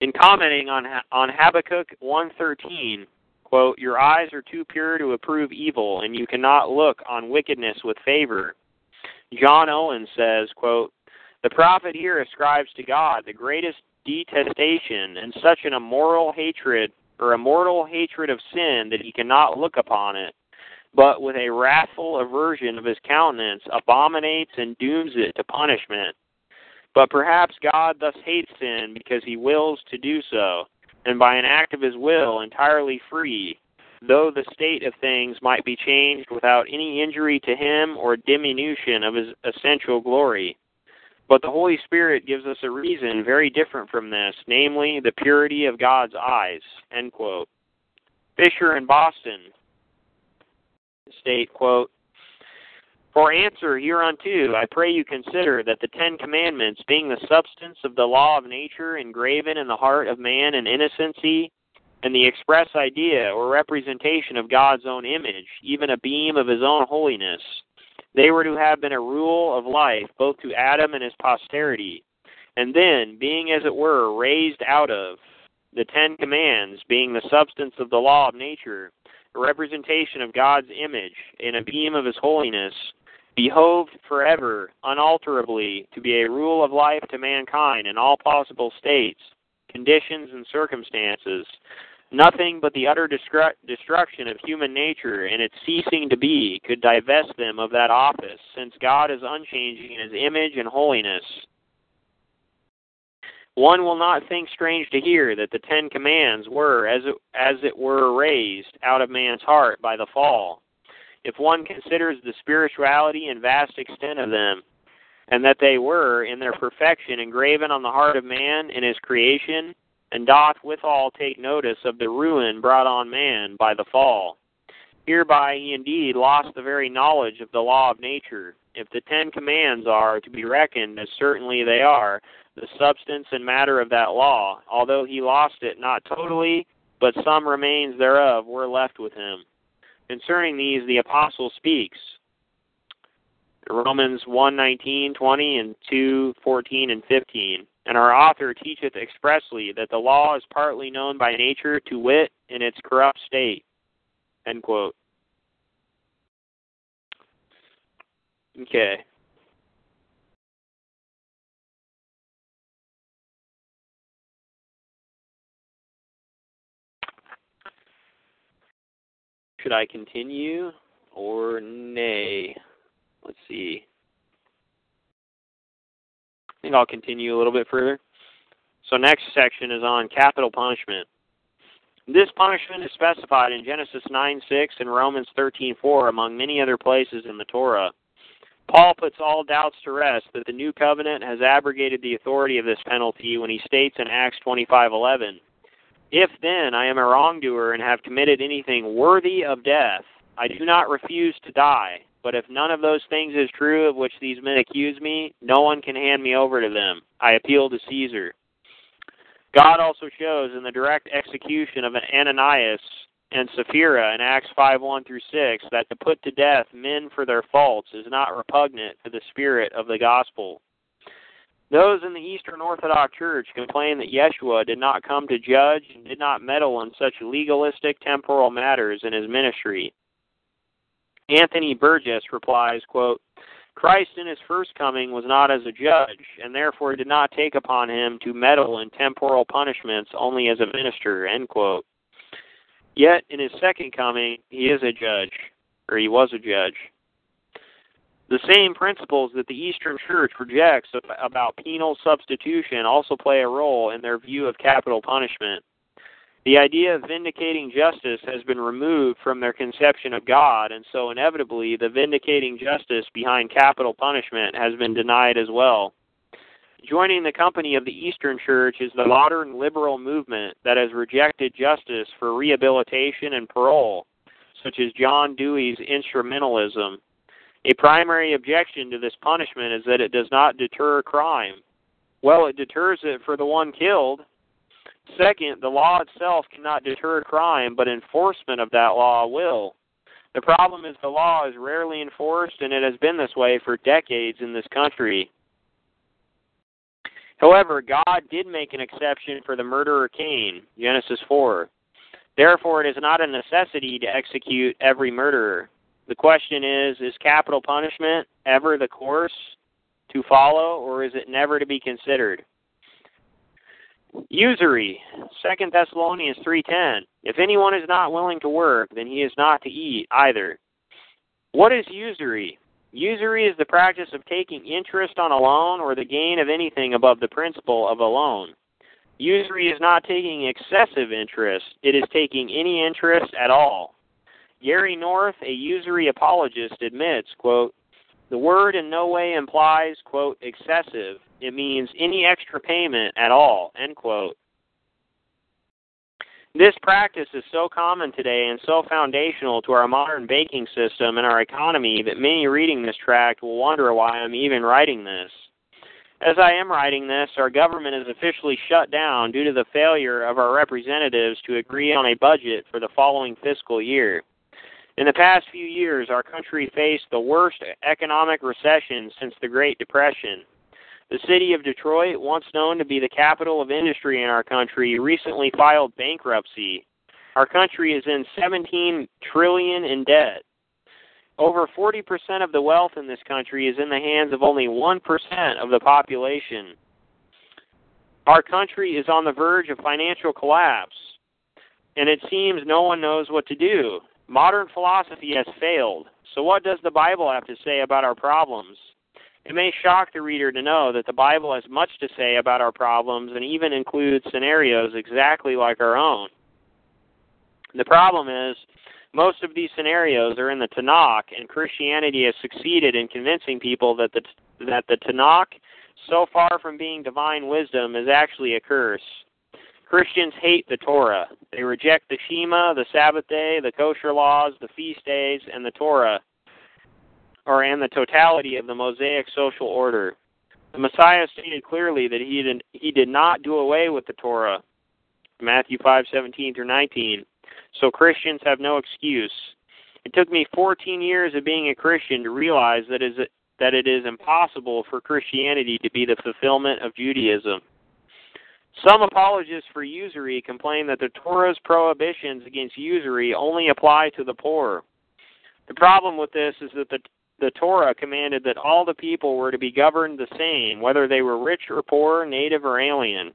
In commenting on on Habakkuk 1:13, quote, "Your eyes are too pure to approve evil, and you cannot look on wickedness with favor." John Owen says, quote, the prophet here ascribes to God the greatest detestation and such an immoral hatred or a mortal hatred of sin that he cannot look upon it, but with a wrathful aversion of his countenance abominates and dooms it to punishment. But perhaps God thus hates sin because he wills to do so, and by an act of his will entirely free, though the state of things might be changed without any injury to him or diminution of his essential glory. But the Holy Spirit gives us a reason very different from this, namely the purity of God's eyes. End quote. Fisher in Boston state, quote, For answer hereunto, I pray you consider that the Ten Commandments, being the substance of the law of nature engraven in the heart of man in innocency, and the express idea or representation of God's own image, even a beam of his own holiness, they were to have been a rule of life both to Adam and his posterity, and then, being as it were raised out of the Ten Commands, being the substance of the law of nature, a representation of God's image in a beam of his holiness, behoved forever, unalterably, to be a rule of life to mankind in all possible states, conditions, and circumstances, Nothing but the utter destru- destruction of human nature and its ceasing to be could divest them of that office, since God is unchanging in his image and holiness. One will not think strange to hear that the Ten Commands were, as it, as it were, raised out of man's heart by the fall. If one considers the spirituality and vast extent of them, and that they were, in their perfection, engraven on the heart of man in his creation, and doth withal take notice of the ruin brought on man by the fall. Hereby he indeed lost the very knowledge of the law of nature. If the Ten Commands are to be reckoned, as certainly they are, the substance and matter of that law, although he lost it not totally, but some remains thereof were left with him. Concerning these the apostle speaks. Romans 1:19, 20, and 2:14 and 15. And our author teacheth expressly that the law is partly known by nature, to wit, in its corrupt state. End quote. Okay. Should I continue or nay? Let's see I think I'll continue a little bit further. So next section is on capital punishment. This punishment is specified in Genesis 9 6 and Romans 13:4 among many other places in the Torah. Paul puts all doubts to rest that the new covenant has abrogated the authority of this penalty when he states in Acts 25:11, If then I am a wrongdoer and have committed anything worthy of death, I do not refuse to die. But if none of those things is true of which these men accuse me, no one can hand me over to them. I appeal to Caesar. God also shows in the direct execution of Ananias and Sapphira in Acts 5 1 through 6 that to put to death men for their faults is not repugnant to the spirit of the gospel. Those in the Eastern Orthodox Church complain that Yeshua did not come to judge and did not meddle in such legalistic temporal matters in his ministry. Anthony Burgess replies, quote, Christ in his first coming was not as a judge, and therefore did not take upon him to meddle in temporal punishments only as a minister, end quote. Yet in his second coming, he is a judge, or he was a judge. The same principles that the Eastern Church rejects about penal substitution also play a role in their view of capital punishment. The idea of vindicating justice has been removed from their conception of God, and so inevitably the vindicating justice behind capital punishment has been denied as well. Joining the company of the Eastern Church is the modern liberal movement that has rejected justice for rehabilitation and parole, such as John Dewey's instrumentalism. A primary objection to this punishment is that it does not deter crime. Well, it deters it for the one killed, Second, the law itself cannot deter crime, but enforcement of that law will. The problem is the law is rarely enforced, and it has been this way for decades in this country. However, God did make an exception for the murderer Cain, Genesis 4. Therefore, it is not a necessity to execute every murderer. The question is is capital punishment ever the course to follow, or is it never to be considered? Usury, Second Thessalonians three ten. If anyone is not willing to work, then he is not to eat either. What is usury? Usury is the practice of taking interest on a loan or the gain of anything above the principal of a loan. Usury is not taking excessive interest, it is taking any interest at all. Gary North, a usury apologist, admits, quote, the word in no way implies, quote, excessive. It means any extra payment at all, end quote. This practice is so common today and so foundational to our modern banking system and our economy that many reading this tract will wonder why I'm even writing this. As I am writing this, our government is officially shut down due to the failure of our representatives to agree on a budget for the following fiscal year. In the past few years, our country faced the worst economic recession since the Great Depression. The city of Detroit, once known to be the capital of industry in our country, recently filed bankruptcy. Our country is in 17 trillion in debt. Over 40% of the wealth in this country is in the hands of only 1% of the population. Our country is on the verge of financial collapse, and it seems no one knows what to do. Modern philosophy has failed. So, what does the Bible have to say about our problems? It may shock the reader to know that the Bible has much to say about our problems and even includes scenarios exactly like our own. The problem is, most of these scenarios are in the Tanakh, and Christianity has succeeded in convincing people that the, that the Tanakh, so far from being divine wisdom, is actually a curse. Christians hate the Torah. They reject the Shema, the Sabbath day, the kosher laws, the feast days, and the Torah, or and the totality of the Mosaic social order. The Messiah stated clearly that he did, he did not do away with the Torah. Matthew 5:17 through 19. So Christians have no excuse. It took me 14 years of being a Christian to realize that is that it is impossible for Christianity to be the fulfillment of Judaism. Some apologists for usury complain that the Torah's prohibitions against usury only apply to the poor. The problem with this is that the the Torah commanded that all the people were to be governed the same, whether they were rich or poor, native or alien.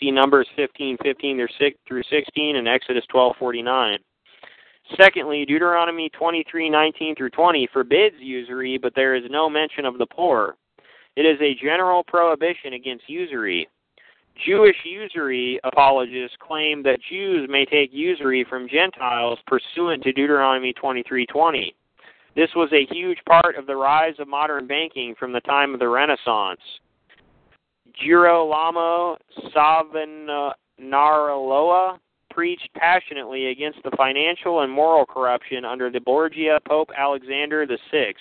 See Numbers 15, 15 through 16 and Exodus 12, 49. Secondly, Deuteronomy 23, 19 through 20 forbids usury, but there is no mention of the poor. It is a general prohibition against usury. Jewish usury apologists claim that Jews may take usury from Gentiles pursuant to Deuteronomy 23:20. This was a huge part of the rise of modern banking from the time of the Renaissance. Girolamo Savonarola preached passionately against the financial and moral corruption under the Borgia Pope Alexander VI,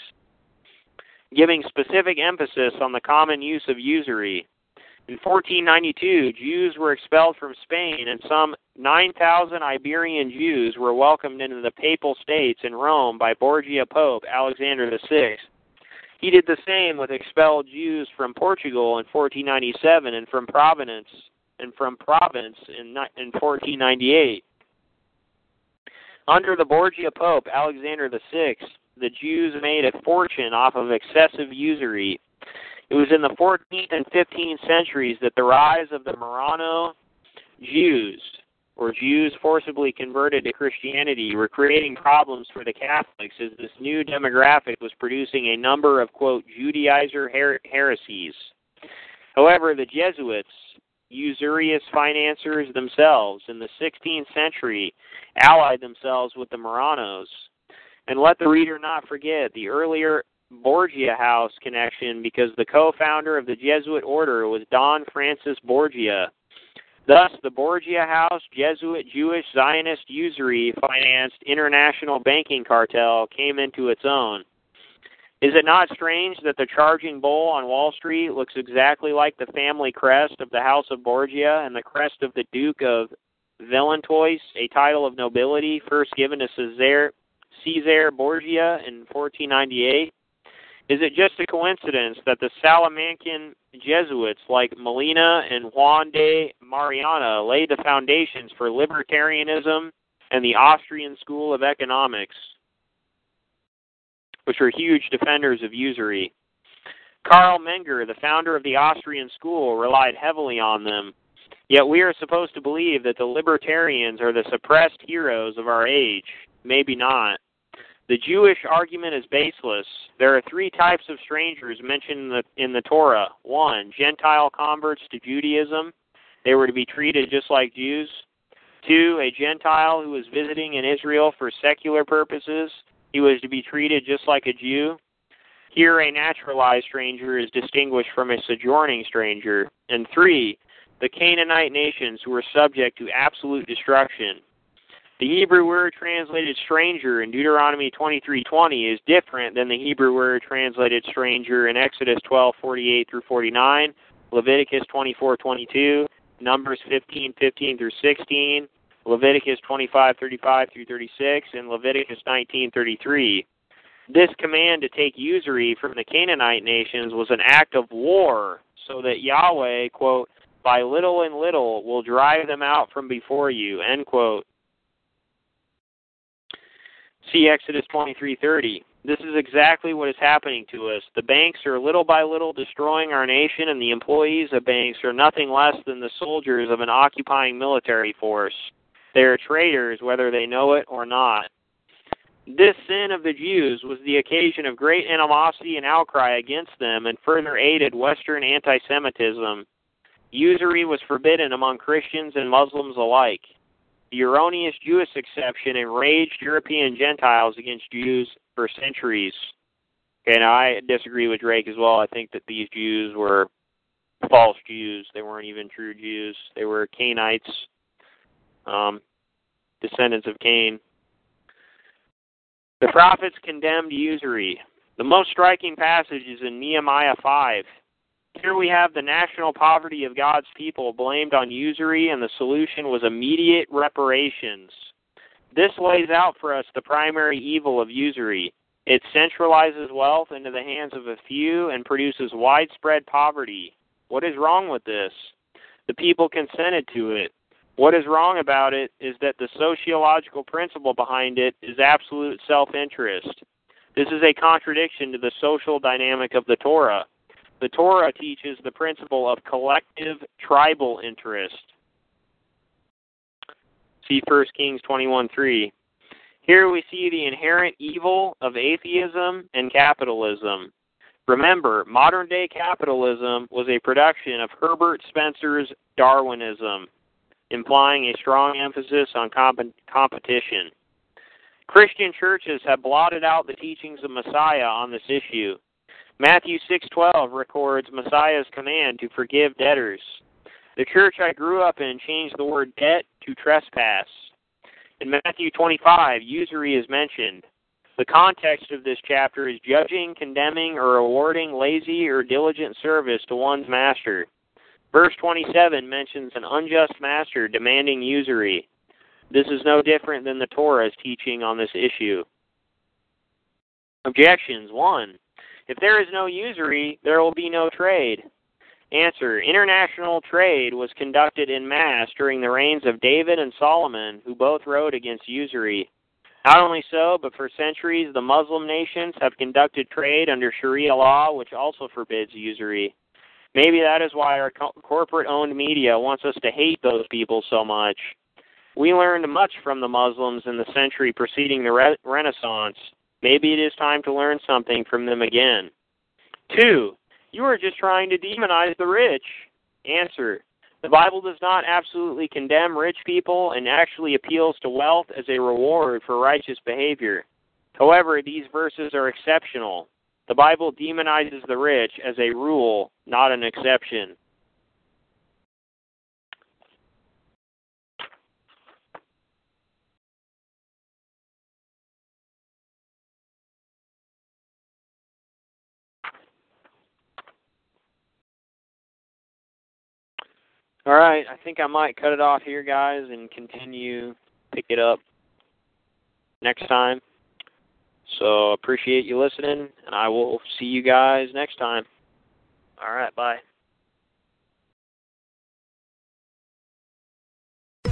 giving specific emphasis on the common use of usury. In 1492, Jews were expelled from Spain, and some 9,000 Iberian Jews were welcomed into the Papal States in Rome by Borgia Pope Alexander VI. He did the same with expelled Jews from Portugal in 1497 and from Providence and from in, in 1498. Under the Borgia Pope Alexander VI, the Jews made a fortune off of excessive usury. It was in the 14th and 15th centuries that the rise of the Marrano Jews, or Jews forcibly converted to Christianity, were creating problems for the Catholics as this new demographic was producing a number of, quote, Judaizer her- heresies. However, the Jesuits, usurious financiers themselves, in the 16th century allied themselves with the Marranos. And let the reader not forget the earlier Borgia House connection because the co founder of the Jesuit order was Don Francis Borgia. Thus, the Borgia House Jesuit Jewish Zionist usury financed international banking cartel came into its own. Is it not strange that the charging bull on Wall Street looks exactly like the family crest of the House of Borgia and the crest of the Duke of Valentois, a title of nobility first given to Caesar, Caesar Borgia in 1498? Is it just a coincidence that the Salamancan Jesuits like Molina and Juan de Mariana laid the foundations for libertarianism and the Austrian School of Economics, which were huge defenders of usury? Carl Menger, the founder of the Austrian school, relied heavily on them. Yet we are supposed to believe that the libertarians are the suppressed heroes of our age. Maybe not. The Jewish argument is baseless. There are three types of strangers mentioned in the, in the Torah. One, Gentile converts to Judaism. They were to be treated just like Jews. Two, a Gentile who was visiting in Israel for secular purposes. He was to be treated just like a Jew. Here, a naturalized stranger is distinguished from a sojourning stranger. And three, the Canaanite nations who were subject to absolute destruction. The Hebrew word translated stranger in Deuteronomy 23:20 is different than the Hebrew word translated stranger in Exodus 12:48 through 49, Leviticus 24:22, Numbers 15:15 through 16, Leviticus 25:35 through 36, and Leviticus 19:33. This command to take usury from the Canaanite nations was an act of war, so that Yahweh, quote, by little and little will drive them out from before you, end quote. See Exodus 23:30. This is exactly what is happening to us. The banks are little by little destroying our nation, and the employees of banks are nothing less than the soldiers of an occupying military force. They are traitors, whether they know it or not. This sin of the Jews was the occasion of great animosity and outcry against them, and further aided Western anti Semitism. Usury was forbidden among Christians and Muslims alike. The erroneous Jewish exception enraged European Gentiles against Jews for centuries. And I disagree with Drake as well. I think that these Jews were false Jews. They weren't even true Jews. They were Cainites, um, descendants of Cain. The prophets condemned usury. The most striking passage is in Nehemiah 5. Here we have the national poverty of God's people blamed on usury, and the solution was immediate reparations. This lays out for us the primary evil of usury. It centralizes wealth into the hands of a few and produces widespread poverty. What is wrong with this? The people consented to it. What is wrong about it is that the sociological principle behind it is absolute self interest. This is a contradiction to the social dynamic of the Torah. The Torah teaches the principle of collective tribal interest. See 1 Kings 21:3. Here we see the inherent evil of atheism and capitalism. Remember, modern day capitalism was a production of Herbert Spencer's Darwinism, implying a strong emphasis on comp- competition. Christian churches have blotted out the teachings of Messiah on this issue. Matthew 6:12 records Messiah's command to forgive debtors. The church I grew up in changed the word debt to trespass. In Matthew 25, usury is mentioned. The context of this chapter is judging, condemning, or awarding lazy or diligent service to one's master. Verse 27 mentions an unjust master demanding usury. This is no different than the Torah's teaching on this issue. Objections 1. If there is no usury, there will be no trade. Answer. International trade was conducted in mass during the reigns of David and Solomon, who both wrote against usury. Not only so, but for centuries the Muslim nations have conducted trade under Sharia law, which also forbids usury. Maybe that is why our co- corporate owned media wants us to hate those people so much. We learned much from the Muslims in the century preceding the re- Renaissance. Maybe it is time to learn something from them again. Two, you are just trying to demonize the rich. Answer. The Bible does not absolutely condemn rich people and actually appeals to wealth as a reward for righteous behavior. However, these verses are exceptional. The Bible demonizes the rich as a rule, not an exception. All right, I think I might cut it off here, guys, and continue pick it up next time. So appreciate you listening, and I will see you guys next time. All right, bye.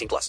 18 plus.